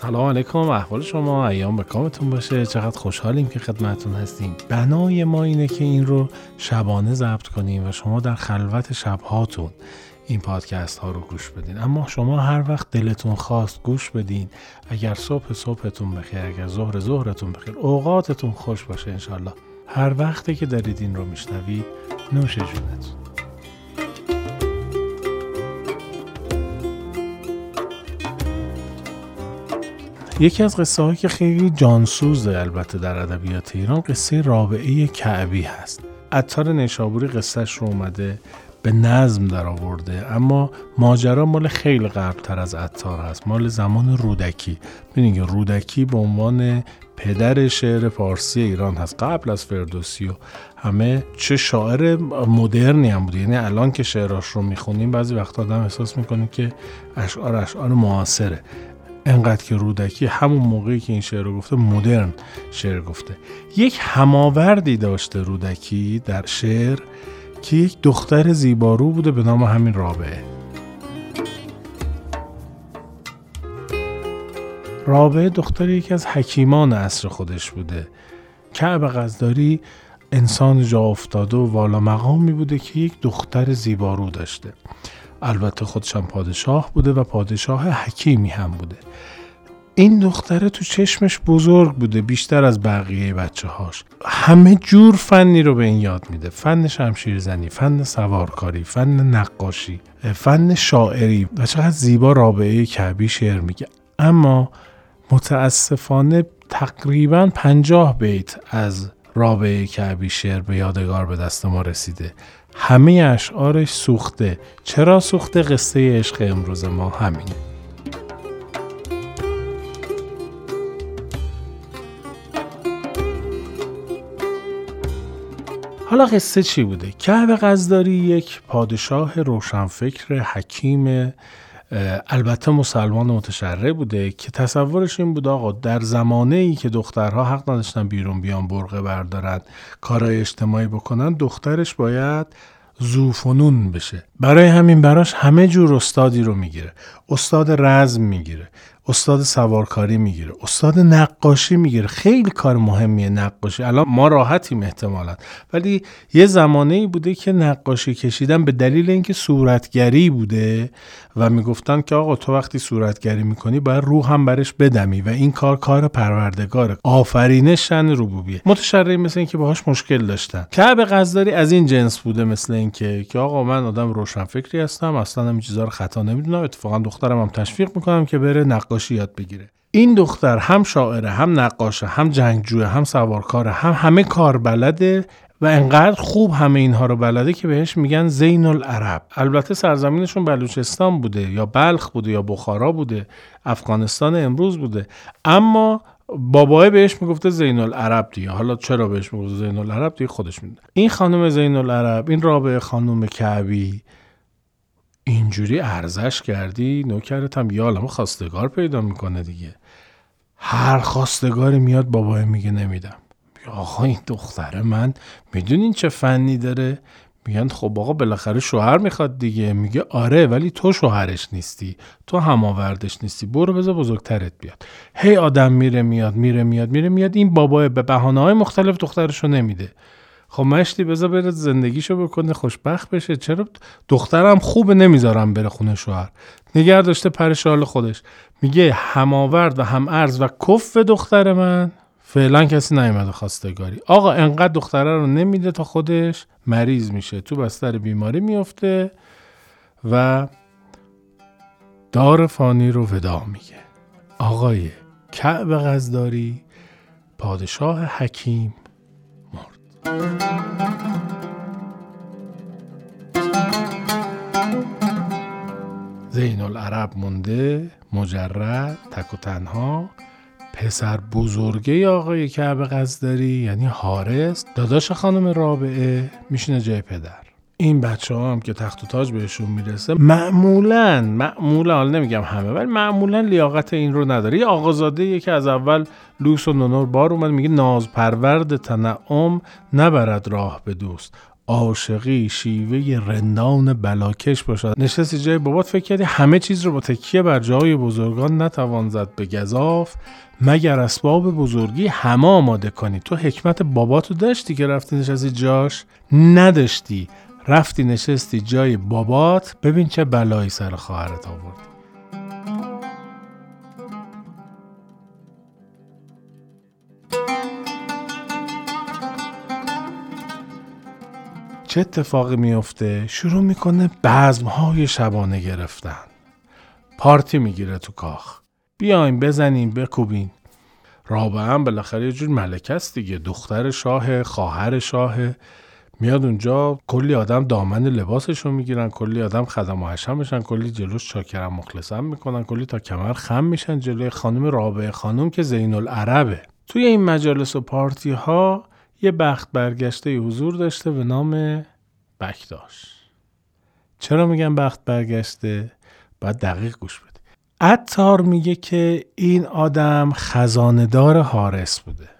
سلام علیکم احوال شما. ایام به کامتون باشه. چقدر خوشحالیم که خدمتون هستیم. بنای ما اینه که این رو شبانه ضبط کنیم و شما در خلوت شبهاتون این پادکست ها رو گوش بدین. اما شما هر وقت دلتون خواست گوش بدین. اگر صبح صبحتون بخیر اگر ظهر ظهرتون بخیر اوقاتتون خوش باشه انشالله هر وقتی که دارید این رو میشنوید نوش جونتون. یکی از قصه هایی که خیلی جانسوزه البته در ادبیات ایران قصه رابعه کعبی هست. عطار نیشابوری قصهش رو اومده به نظم در آورده اما ماجرا مال خیلی قبلتر از عطار هست مال زمان رودکی. ببینید که رودکی به عنوان پدر شعر فارسی ایران هست قبل از فردوسی و همه چه شاعر مدرنی هم بوده یعنی الان که شعراش رو می‌خونیم بعضی وقت آدم احساس می‌کنه که اشعار اشعار معاصره. انقدر که رودکی همون موقعی که این شعر رو گفته مدرن شعر گفته. یک هماوردی داشته رودکی در شعر که یک دختر زیبارو بوده به نام همین رابعه. رابعه دختر یکی از حکیمان عصر خودش بوده. کعب غزداری انسان جا افتاده و والا مقامی بوده که یک دختر زیبارو داشته. البته خودشم پادشاه بوده و پادشاه حکیمی هم بوده. این دختره تو چشمش بزرگ بوده بیشتر از بقیه بچه هاش همه جور فنی رو به این یاد میده. فن شمشیرزنی فن سوارکاری فن نقاشی فن شاعری. و چقدر زیبا رابعه کعبی شعر میگه. اما متاسفانه تقریبا پنجاه بیت از رابعه کعبی شعر به یادگار به دست ما رسیده. همه اشعارش سوخته. چرا سوخته؟ قصه عشق امروز ما همینه. حالا قصه چی بوده؟ کعب قزداری یک پادشاه روشنفکر حکیم البته مسلمان متشرع بوده که تصورش این بود آقا در زمانه ای که دخترها حق نداشتن بیرون بیان برقه بردارن کارهای اجتماعی بکنن دخترش باید زوفنون بشه. برای همین براش همه جور استادی رو می‌گیره. استاد رزم می‌گیره. استاد سوارکاری می‌گیره استاد نقاشی می‌گیره خیلی کار مهمیه نقاشی. الان ما راحتیم احتمالا ولی یه زمانه ای بوده که نقاشی کشیدن به دلیل اینکه صورتگری بوده و می‌گفتن که آقا تو وقتی صورتگری می‌کنی باید روح هم برش بدمی و این کار کار پروردگاره. آفرینش شن روبوبیه متشرعی مثل اینکه باهاش مشکل داشتن. کعب قزداری از این جنس بوده مثل اینکه که آقا من آدم روشنفکری هستم اصلا این چیزا رو خطا نمی‌دونم. اتفاقا دخترم هم تشویق می‌کنم که بره نقاشی یاد بگیره. این دختر هم شاعره هم نقاشه هم جنگجوه هم سوارکاره هم همه کار بلده و انقدر خوب همه اینها رو بلده که بهش میگن زین العرب البته سرزمینشون بلوچستان بوده یا بلخ بوده یا بخارا بوده افغانستان امروز بوده. اما بابای بهش می‌گفته زین العرب دیگه. حالا چرا بهش می‌گفته زین العرب دیگه؟ خودش میده این خانم زین العرب این رابعه خانم کعبی اینجوری ارزش کردی؟ نوکرت هم یا خواستگار پیدا می‌کنه دیگه. هر خواستگاری میاد بابای میگه نمیدم. آقا این دختره من می‌دونین چه فنی داره؟ میگن خب آقا بالاخره شوهر می‌خواد دیگه. میگه آره ولی تو شوهرش نیستی. تو هماوردش نیستی. برو بذار بزرگترت بیاد. هی آدم میره میاد میره میاد میره میاد. این بابا به بهانه های مختلف دخترشو نمیده. خب مشتی بذار بره زندگیشو بکنه خوشبخت بشه. چرا دخترم خوبه نمی‌ذارم بره خونه شوهر. نگر داشته پرشال خودش. میگه هماورد و هم ارز و کف دختر من. فعلا کسی نیومده خواستگاری. آقا انقدر دختره رو نمیده تا خودش مریض میشه. تو بستر بیماری میفته و دار فانی رو ودا میگه. آقای کعب غزداری پادشاه حکیم. زین العرب مونده مجرد تک و تنها. پسر بزرگه آقای کعب قصدری یعنی حارس داداش خانم رابعه میشینه جای پدر. این بچه ها هم که تخت و تاج بهشون می‌رسه معمولا معمولا حالا نمیگم همه ولی معمولا لیاقت این رو نداره. یه آقازاده که از اول لوس و نونور بار اومد میگه ناز پرورد تنعم نبرد راه به دوست. عاشقی شیوه رندان بلاکش باشد. نشستی جای بابات فکر کردی همه چیز رو با تکیه بر جای بزرگان نتوان زد به گذاف مگر اسباب بزرگی همه آماده کنی؟ تو حکمت باباتو داشتی که رفتی نشستی جاش؟ نداشتی. رفتی نشستی جای بابات ببین چه بلایی سر خواهرت آورد. چه اتفاقی میفته شروع می‌کنه بزمهای شبانه گرفتن. پارتی می‌گیره تو کاخ. بیاین بزنین بکوبین. رابعه هم بالاخره یه جور ملکه است دیگه. دختر شاه خواهر شاه. میاد اونجا کلی آدم دامن لباسش رو می‌گیرن کلی آدم خدم و حشم میشن کلی جلوش چاکرم مخلصم می‌کنن کلی تا کمر خم میشن جلوی خانم رابعه خانم که زین العربه توی این مجالس و پارتی ها یه بخت برگشته حضور داشته به نام بکداش. چرا میگن بخت برگشته؟ باید دقیق گوش بدی اتار میگه که این آدم خزاندار حارس بوده.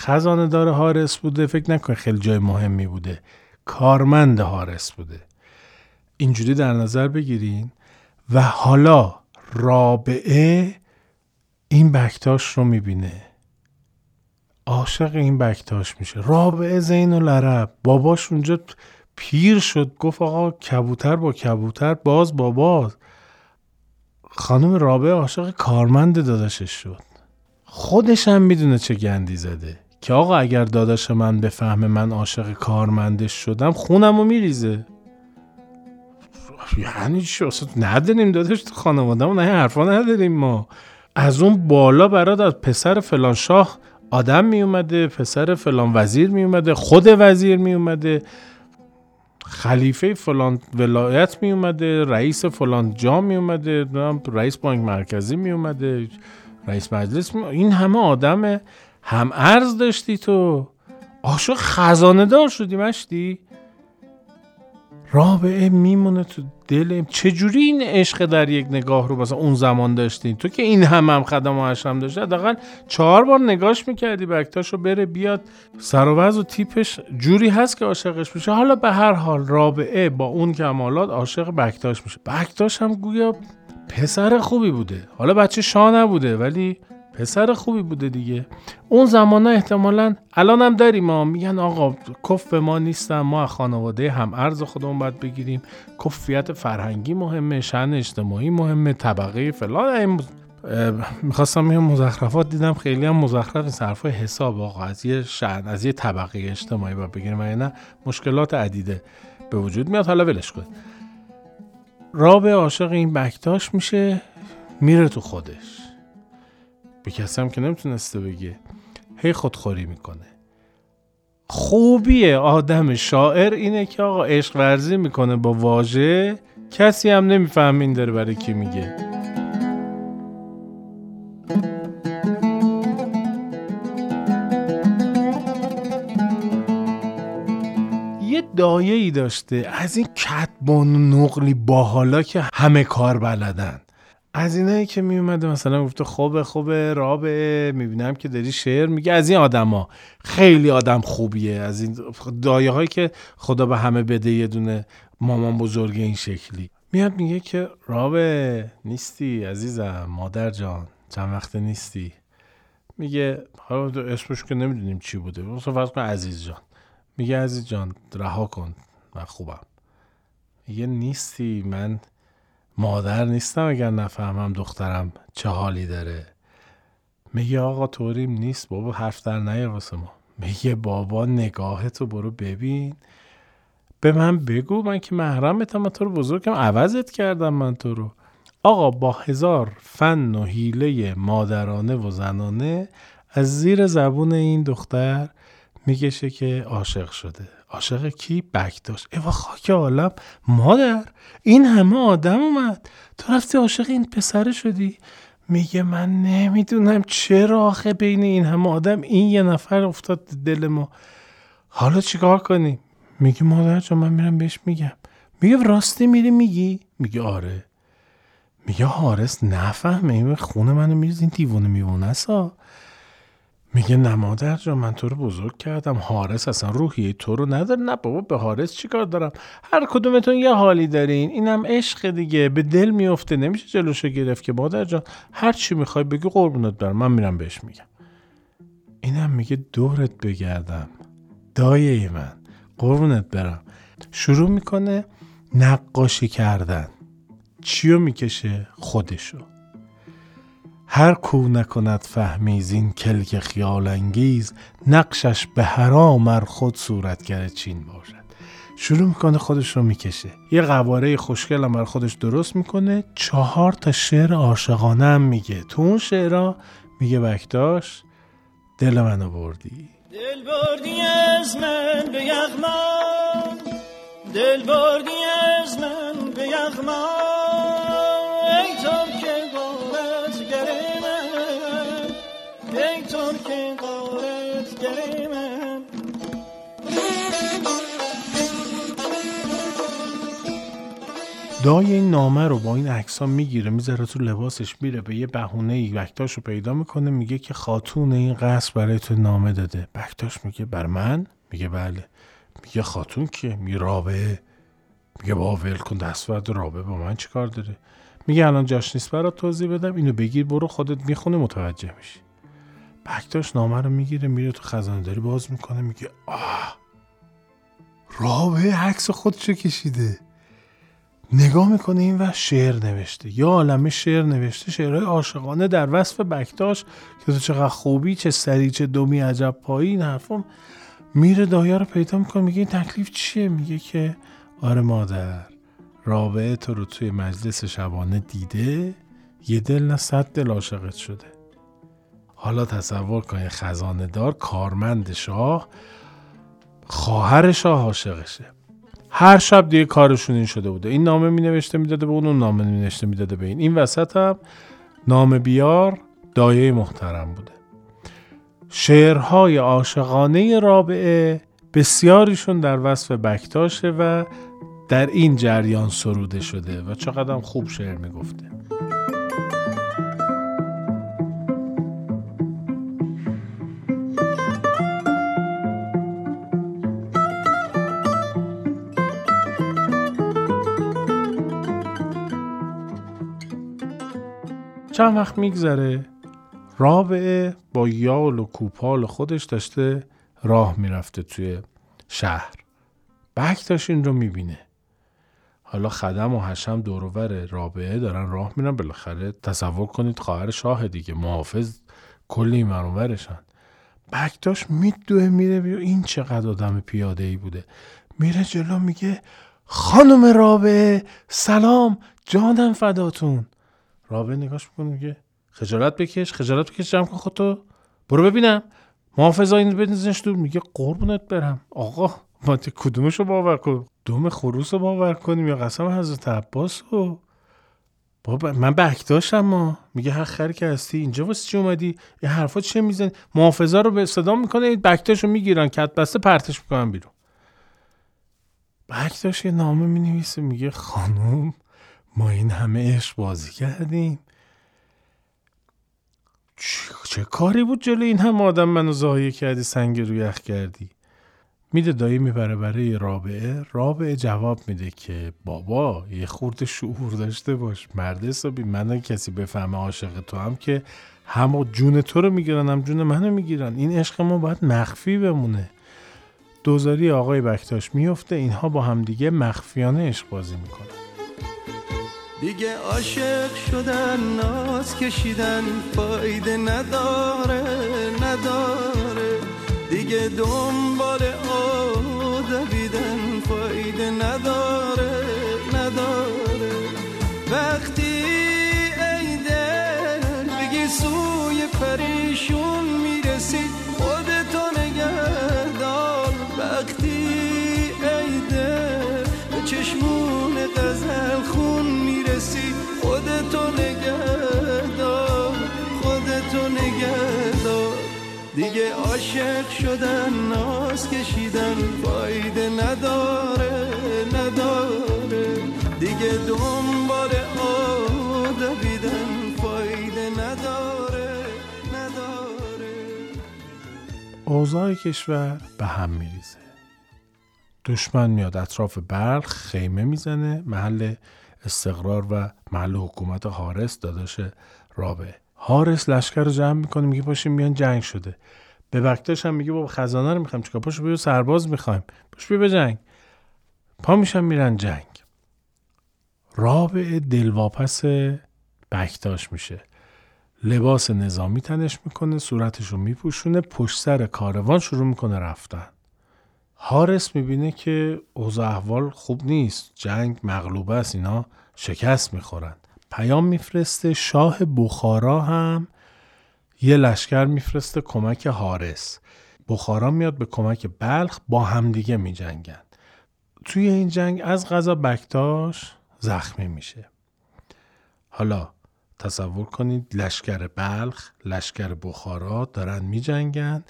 خزاندار حارس بوده فکر نکن خیلی جای مهمی بوده. کارمند حارس بوده. اینجوری در نظر بگیرین. و حالا رابعه این بکتاش رو می‌بینه. عاشق این بکتاش میشه. رابعه زین العرب. باباش اونجا پیر شد. گفت آقا کبوتر با کبوتر باز با باز. خانم رابعه عاشق کارمند داداشش شد. خودش هم می‌دونه چه گندی زده. که آقا اگر داداش من بفهمه من عاشق کارمندش شدم خونم رو میریزه. یعنی چی؟ نداریم داداش تو خانواده نه حرفا نداریم ما. از اون بالا برات از پسر فلان شاه آدم می اومده پسر فلان وزیر می اومده خود وزیر می اومده خلیفه فلان ولایت می اومده رئیس فلان جا می اومده رئیس بانک مرکزی می اومده رئیس مجلس می این همه آدم هم ارز داشتی تو. آشو خزانه دار شدی مشتی. رابعه میمونه تو دل. چجوری این عشق در یک نگاه رو مثلا اون زمان داشتین؟ تو که این هم هم خدم و حشم داشته حداقل چهار بار نگاش می‌کردی بکتاشو بره بیاد. سر و و تیپش جوری هست که عاشقش میشه حالا به هر حال رابعه با اون کمالات عاشق بکتاش میشه. بکتاش هم گویا پسر خوبی بوده. حالا بچه شاه نبوده ولی پسر خوبی بوده دیگه. اون زمان احتمالا الان هم داریم ما میگن آقا کف به ما نیستن. ما خانواده هم ارز خودمون باید بگیریم. کفیت فرهنگی مهمه شن اجتماعی مهمه طبقه فلان. می‌خواستم میگم مزخرفات دیدم. خیلی هم مزخرف صرف حساب آقا. از یه شن از یه طبقه اجتماعی باید بگیریم. نه؟ مشکلات عدیده به وجود میاد. حالا ولش کن. راب عاشق این بکتاش میشه. میره تو خودش. به کسی هم که نمی‌تونسته بگه. هی خودخوری می‌کنه. خوبی آدم شاعر اینه که آقا عشق ورزی می‌کنه با واژه. کسی هم نمیفهم این داره برای کی میگه. یه دایه ای داشته از این کتبان و نقلی باحالا که همه کار بلدن. از اینایی که می اومده مثلا گفته خوبه خوبه رابه. می‌بینم که داری شعر میگه از این آدما. خیلی آدم خوبیه. از این دایه هایی که خدا به همه بده یه دونه مامان بزرگ این شکلی. میاد میگه که رابه نیستی عزیزم. مادر جان چند وقت نیستی؟ میگه حالا اسمش که نمی‌دونیم چی بوده. مثلا فرض کن عزیز جان. میگه عزیز جان رها کن. من خوبم. میگه نیستی. من مادر نیستم اگر نفهمم دخترم چه حالی داره. میگه آقا طوریم نیست بابا حرف در نیار واسه ما. میگه بابا نگاهتو برو ببین. به من بگو من که محرمتم تو رو بزرگم. عوضت کردم من تو رو. آقا با هزار فن و حیله مادرانه و زنانه از زیر زبون این دختر میگشه که عاشق شده. عاشق کی؟ بک داشت ایوا خاک عالم. مادر این همه آدم اومد. تو رفتی عاشق این پسر شدی. میگه من نمی‌دونم چرا آخه بین این همه آدم این یه نفر افتاد دل ما. حالا چیکار کنیم؟ میگه مادر جان من میرم بهش میگم. میگه راستی میری میگی؟ میگه آره. میگه حارس نفهمه. این خونه منو میریز این دیوونه میوونه میگه نمادر جا من تو رو بزرگ کردم. حارس اصلا روحیه تو رو نداره. نه بابا به حارس چیکار دارم؟ هر کدومتون یه حالی دارین. اینم عشق دیگه. به دل میفته. نمیشه جلوشو گرفت که مادر جان. هر چی می‌خوای بگی قربونت برم. من میرم بهش میگم. اینم میگه دورت بگردم. دایه من. قربونت برم. شروع می‌کنه نقاشی کردن. چیو می‌کشه؟ خودشو. هر کو نکند فهمی زین کلک خیال انگیز نقشش به حرام ار خود صورتگر چین باشد. شروع می‌کنه خودش رو می‌کشه. یه قواره خوشگل هم بر خودش درست می‌کنه. چهار تا شعر عاشقانه هم میگه. تو اون شعرها میگه بکتاش دل منو بردی. دل بردی از من به یغما دل بردی از من به یغما ای دای این نامه رو با این عکس می‌گیره می‌ذاره تو لباسش میره به یه بهونه ای بکتاش رو پیدا می‌کنه میگه که خاتون این قصر برای تو نامه داده. بکتاش میگه بر من؟ میگه بله. میگه خاتون کیه؟ میگه رابعه میگه با ول کن دستورد رابعه با من چیکار داره؟ میگه الان جاش نیست برات توضیح بدم. اینو بگیر برو خودت می‌خونه متوجه میشی. بکتاش نامه رو می‌گیره میره تو خزانه داری باز می‌کنه میگه آه رابعه عکس خودشو کشیده. نگاه می‌کنه این و شعر نوشته. یا عالمه شعر نوشته شعرهای عاشقانه در وصف بکتاش که تو چقدر خوبی چه سری چه دومی عجب پایی این حرفم میره دایا رو پیدا می‌کنه میگه این تکلیف چیه؟ میگه که آره مادر رابعه تو رو توی مجلس شبانه دیده یه دل نه صد دل عاشقت شده. حالا تصور کن خزانه دار کارمند شاه خواهر شاه عاشقشه. هر شب دیگه کارشون این شده بوده. این نامه می نوشته می‌داده به اون اون نامه می نوشته می‌داده به این. این وسط هم نامه بیار دایه محترم بوده. شعرهای عاشقانه رابعه بسیاریشون در وصف بکتاشه و در این جریان سروده شده و چقدر خوب شعر می‌گفته. چند وقت میگذره رابعه با یال و کوپال خودش داشته راه می‌رفته توی شهر. بکتاش این رو می‌بینه. حالا خدم و حشم دورور رابعه دارن راه میرن بالاخره تصور کنید خواهر شاه دیگه محافظ کلی مرونورشن بکتاش میدوه میره بیا این چقدر آدم پیاده ای بوده. میره جلو میگه خانم رابعه سلام جانم فداتون. رابعه نگاش می‌کنه میگه خجالت بکش خجالت بکش جمع کن خودتو. برو ببینم. محافظ این بنزنش دور میگه قربونت برم. آقا ما کدومش رو باور کن؟ دوم خروس رو باور کنیم یا قسم حضرت عباس رو بابا من بک داشتم ما میگه هر خری که هستی اینجا واسه چی اومدی؟ یه حرفا چه می‌زنی؟ محافظا رو به صدا می‌کنه بکتاشو می‌گیرن کت بسته پرتش می‌کنن بیرون. بکتاش یه نامه می‌نویسه میگه خانم ما این همه عشق بازی کردیم. چه کاری بود جلو این هم آدم منو زایه کردی سنگ رو یخ کردی؟ میده دایی می‌بره برای رابعه رابعه جواب میده که بابا یه خورده شعور داشته باش. مرد حسابی من کسی بفهمه عاشق تو هم که هم جون تو رو می‌گیرن هم جون منو می‌گیرن. این عشق ما باید مخفی بمونه. دوزاری آقای بکتاش میفته اینها با همدیگه مخفیانه عشق بازی می‌کنن. دیگه عاشق شدن ناز کشیدن فایده نداره نداره. دیگه دنبال آب دویدن فایده نداره. خودتو نگهدار خودتو نگهدار. دیگه عاشق شدن ناز کشیدن فایده نداره نداره. دیگه دنبال آب دویدن فایده نداره نداره. اوضاع کشور به هم میریزه. دشمن میاد اطراف بلخ خیمه می‌زنه محل استقرار و محل حکومت حارس داداش رابه. حارس لشکر رو جمع می‌کنه میگه پاشیم میان جنگ شده. به وقتش هم میگه بابا خزانه رو می‌خوایم چیکار؟ پاشو بیا سرباز می‌خوایم. پاش بیا جنگ. پا میشن میرن جنگ. رابع دلواپس بکتاش میشه. لباس نظامی تنش می‌کنه صورتش رو میپوشونه پشت سر کاروان شروع می‌کنه رفتن. حارس می‌بینه که اوضاع احوال خوب نیست. جنگ مغلوبه است اینا شکست می‌خورن. پیام میفرسته شاه بخارا هم یه لشکر میفرسته کمک حارس بخارا میاد به کمک بلخ با همدیگه میجنگن. توی این جنگ از غذا بکتاش زخمی میشه. حالا تصور کنید لشکر بلخ لشکر بخارا دارن میجنگن.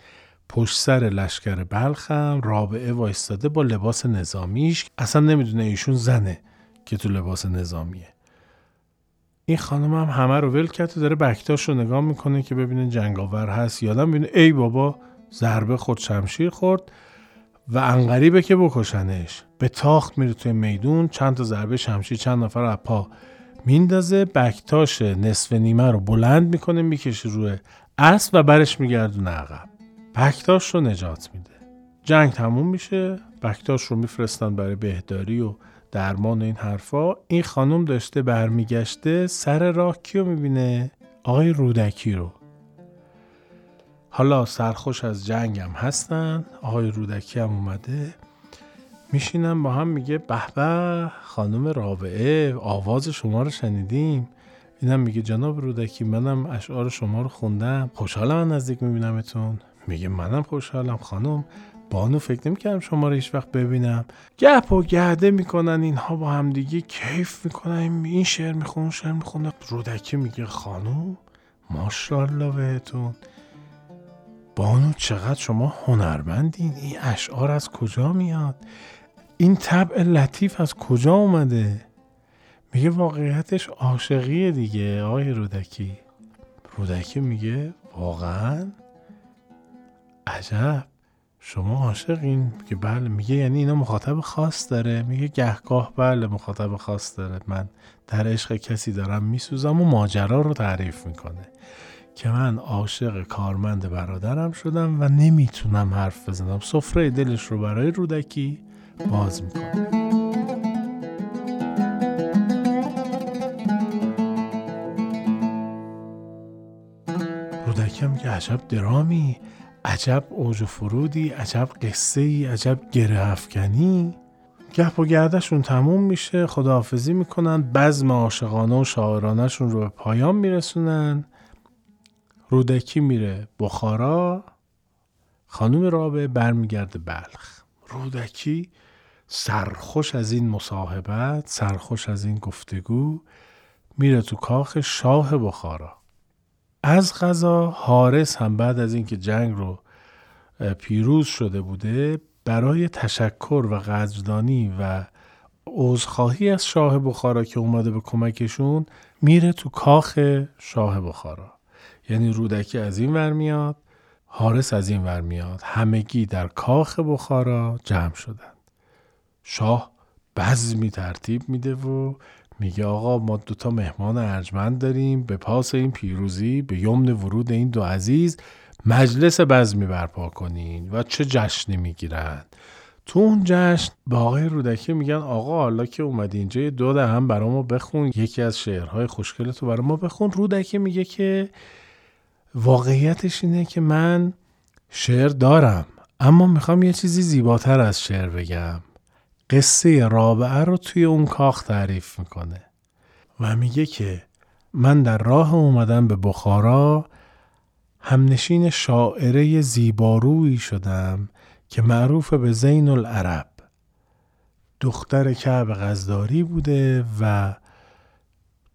پشت سر لشکر بلخ هم رابعه وایستاده با لباس نظامیش اصلا نمی‌دونه ایشون زنه که تو لباس نظامیه. این خانم هم همه رو ول کرد و داره بکتاش رو نگاه می‌کنه که ببینه جنگاور هست یادم ببینه ای بابا ضربه خود شمشیر خورد و انقریبه که بکشنش. به تاخت میره توی میدون چند تا ضربه شمشیر چند نفر از پا میندازه. بکتاش نصف نیمه رو بلند می‌کنه می‌کشه روی اسب و برش میگردونه عقب. بکتاش رو نجات میده. جنگ تموم میشه بکتاش رو میفرستن برای بهداری و درمان این حرفا. این خانم داشته برمیگشته سر راه کیو می‌بینه؟ آقای رودکی رو. حالا سرخوش از جنگ هم هستن. آقای رودکی هم اومده. میشینم با هم میگه به به خانم رابعه آواز شما رو شنیدیم. اینم میگه جناب رودکی منم اشعار شما رو خوندم. خوشحالم نزدیک میبینمتون. میگه منم خوشحالم. خانم بانو فکر نمی‌کردم شما رو هیچ وقت ببینم. گپ و گهده می‌کنن اینها با همدیگه کیف می‌کنن. این شعر میخون شعر می‌خونه. رودکی میگه خانم ماشاءالله بهتون. بانو چقدر هنر هنرمندین. این اشعار از کجا میاد؟ این طبع لطیف از کجا اومده؟ میگه واقعیتش عاشقیه دیگه آقای رودکی. رودکی میگه واقعا؟ عجب. شما عاشقین که بله میگه یعنی اینا مخاطب خاص داره. میگه گهگاه بله مخاطب خاص داره. من در عشق کسی دارم میسوزم و ماجرا رو تعریف می‌کنه که من عاشق کارمند برادرم شدم و نمی‌تونم حرف بزنم. سفره دلش رو برای رودکی باز می‌کنه. رودکی هم که عجب درامی. عجب اوج و فرودی عجب قصه ای عجب گره افکنی گپ و گردشون تموم میشه خداحافظی می‌کنن بزم عاشقانه و شاعرانشون رو به پایان میرسونن. رودکی میره بخارا خانم رابه برمیگرده بلخ. رودکی سرخوش از این مصاحبت سرخوش از این گفتگو میره تو کاخ شاه بخارا. از غذا حارس هم بعد از اینکه جنگ رو پیروز شده بوده برای تشکر و قدردانی و عذرخواهی از شاه بخارا که اومده به کمکشون میره تو کاخ شاه بخارا. یعنی رودکی از این ور میاد حارس از این ور میاد. همگی در کاخ بخارا جمع شدن. شاه بزمی ترتیب میده و میگه آقا ما دوتا مهمان ارجمند داریم به پاس این پیروزی به یمن ورود این دو عزیز مجلس بزمی برپا کنین و چه جشنی می‌گیرن. تو اون جشن به آقای رودکی میگن آقا حالا که اومدی اینجا دو هم برای ما بخون یکی از شعرهای خوشگل تو برای ما بخون. رودکی میگه که واقعیتش اینه که من شعر دارم اما می‌خوام یه چیزی زیباتر از شعر بگم. قصه رابعه رو توی اون کاخ تعریف می‌کنه. و میگه که من در راه اومدن به بخارا همنشین شاعره زیبارویی شدم که معروف به زین العرب. دختر کعب غزداری بوده و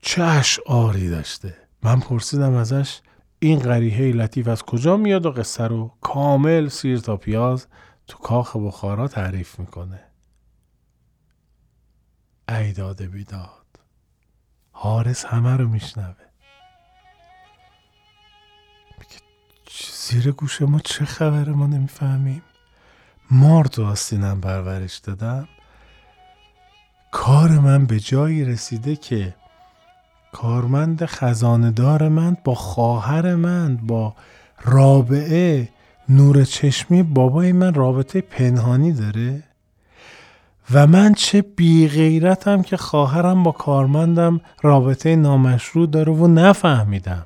چه اشعاری داشته. من پرسیدم ازش این قریحه لطیف از کجا میاد و قصه رو کامل سیر تا پیاز تو کاخ بخارا تعریف می‌کنه. ایداد بیداد. حارس همه رو میشنوه. میگه زیر گوش ما چه خبره؟ ما نمی‌فهمیم. مار تو آستینم پرورش دادم. کار من به جایی رسیده که کارمند خزاندار من با خواهر من با رابعه نور چشمی بابای من رابطه پنهانی داره. و من چه بی غیرتم که خواهرم با کارمندم رابطه نامشروع داره و نفهمیدم.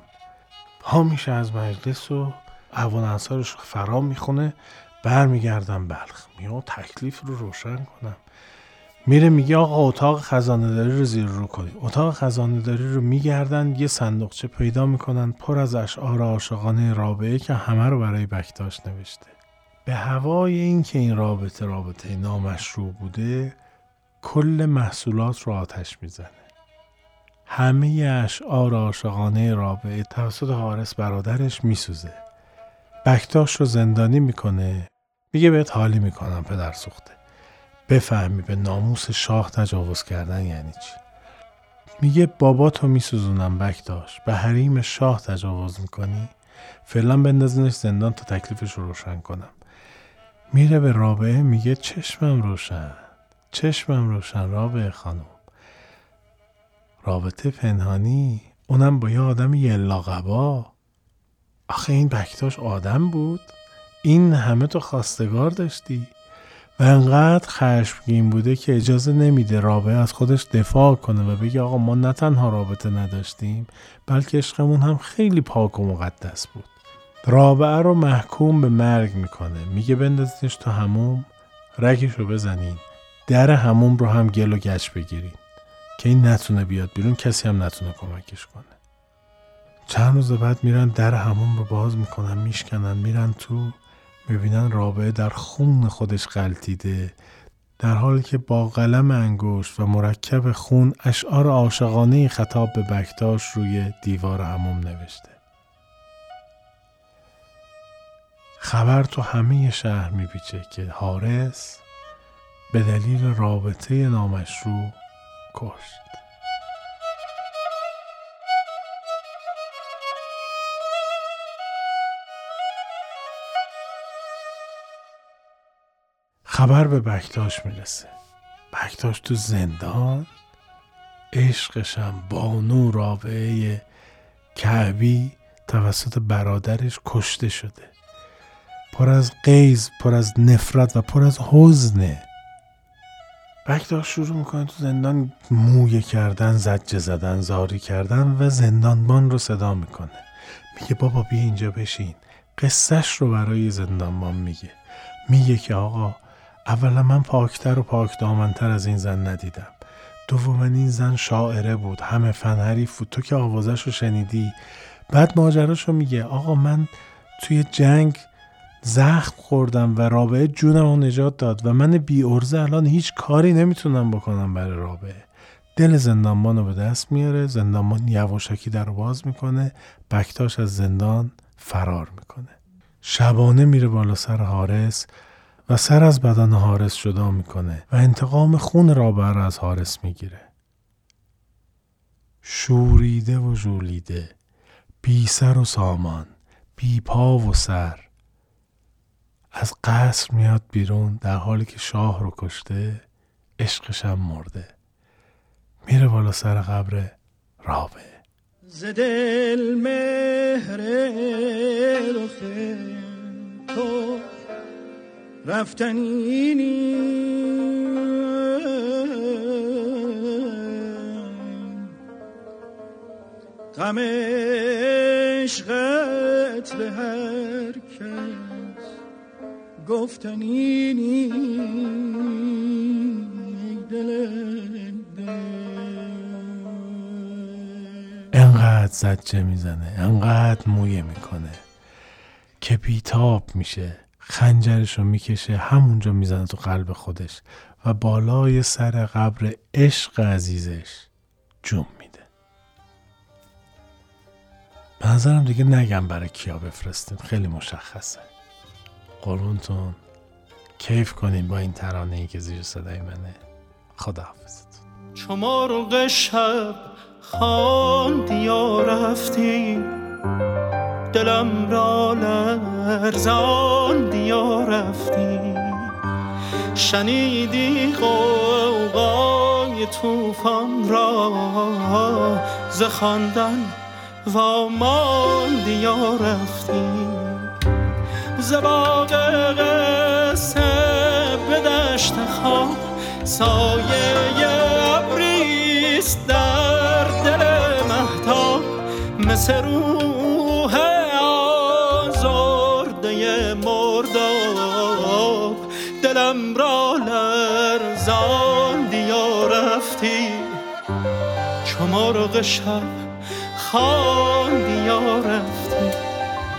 ها میشه از مجلس و اوان انصارش فرام می‌خونه برمیگردم بلخ. میام تکلیف رو روشن کنم. میره میگه آقا اتاق خزانه داری رو زیر رو کنی اتاق خزانه داری رو میگردن یه صندوقچه پیدا می‌کنن پر از اشعار عاشقانه رابعه که همه رو برای بکتاش نوشته. به هوای اینکه این رابطه رابطه نامشروع بوده کل محصولات رو آتش می‌زنه. همه اشعار عاشقانه رابعه توسط حارس برادرش میسوزه. بکتاش رو زندانی می‌کنه. میگه بهت حالی می‌کنم پدر سوخته. بفهمی به ناموس شاه تجاوز کردن یعنی چی؟ میگه بابا تو میسوزونم بکتاش. به حریم شاه تجاوز می‌کنی؟ فعلا بندازنش زندان تا تکلیفش رو روشن کنم. میره به رابعه میگه چشمم روشن چشمم روشن رابعه خانم. رابطه پنهانی اونم با یه آدم یلاقبا آخه این بکتاش آدم بود. این همه تو خواستگار داشتی. و انقدر خشمگین بوده که اجازه نمیده رابعه از خودش دفاع کنه و بگه آقا ما نه تنها رابطه نداشتیم بلکه عشقمون هم خیلی پاک و مقدس بود. رابعه رو محکوم به مرگ می‌کنه. میگه بندازینش تو هموم رگش رو بزنین. در هموم رو هم گل و گچ بگیرین. که این نتونه بیاد بیرون کسی هم نتونه کمکش کنه. چند روز بعد میرن در هموم رو باز می‌کنن میشکنن میرن تو می‌بینن رابعه در خون خودش غلطیده. در حالی که با قلم انگشت و مرکب خون اشعار عاشقانه خطاب به بکتاش روی دیوار هموم نوشته. خبر تو همه شهر میپیچه که حارس به دلیل رابطه نامشروع کشت. خبر به بکتاش می‌رسه. بکتاش تو زندان عشقشم بانو رابعه کعبی توسط برادرش کشته شده. پر از قیز پر از نفرت و پر از حزنه بکتاش شروع می‌کنه تو زندان مویه کردن زجه زدن زاری کردن و زندانبان رو صدا می‌کنه. میگه بابا بیا اینجا بشین. قصهش رو برای زندانبان میگه. میگه که آقا اولا من پاکتر و پاک دامنتر از این زن ندیدم. دوما این زن شاعره بود همه فن حریف بود تو که آوازش رو شنیدی. بعد ماجراش رو میگه آقا من توی جنگ زخم خوردم و رابعه جونم رو نجات داد و من بی ارزه الان هیچ کاری نمی‌تونم بکنم برای رابعه. دل زندانبان رو به دست میاره زندانبان یواشکی در رو باز می‌کنه بکتاش از زندان فرار می‌کنه. شبانه میره بالا سر حارس و سر از بدن حارس جدا می‌کنه و انتقام خون رابعه را از حارس می‌گیره. شوریده و ژولیده بی سر و سامان بی پا و سر از قصر میاد بیرون در حالی که شاه رو کشته عشقشم مرده. میره بالا سر قبر رابعه زدل مهر تو رفتنی غم عشقت به گفتنی دل انقدر زجه می‌زنه انقدر مویه می‌کنه که بیتاب میشه. خنجرش رو می‌کشه همونجا می‌زنه تو قلب خودش و بالای سر قبر عشق عزیزش جوم میده. به نظرم دیگه نگم برای کیا بفرستیم خیلی مشخصه. قربونتون کیف کنیم با این ترانه ای که زیر صدای منه. خدا حافظتون چو مرغ شب خواندی یا رفتی دلم را لرزان دیا رفتی شنیدی قوقای توفان را ز خواندن و ماندی یا رفتی ز باغ قصه به دشت خواب سایه ابریست در دل مهتاب. مثل روح آزرده مرداب. دلم را لرزان دیا رفتی. مرغ شب خواندی یا رفتی.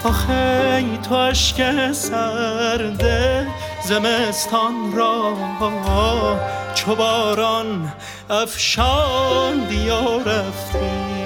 آخه تو عشق سرده زمستان را چو باران افشاندی یا رفتی؟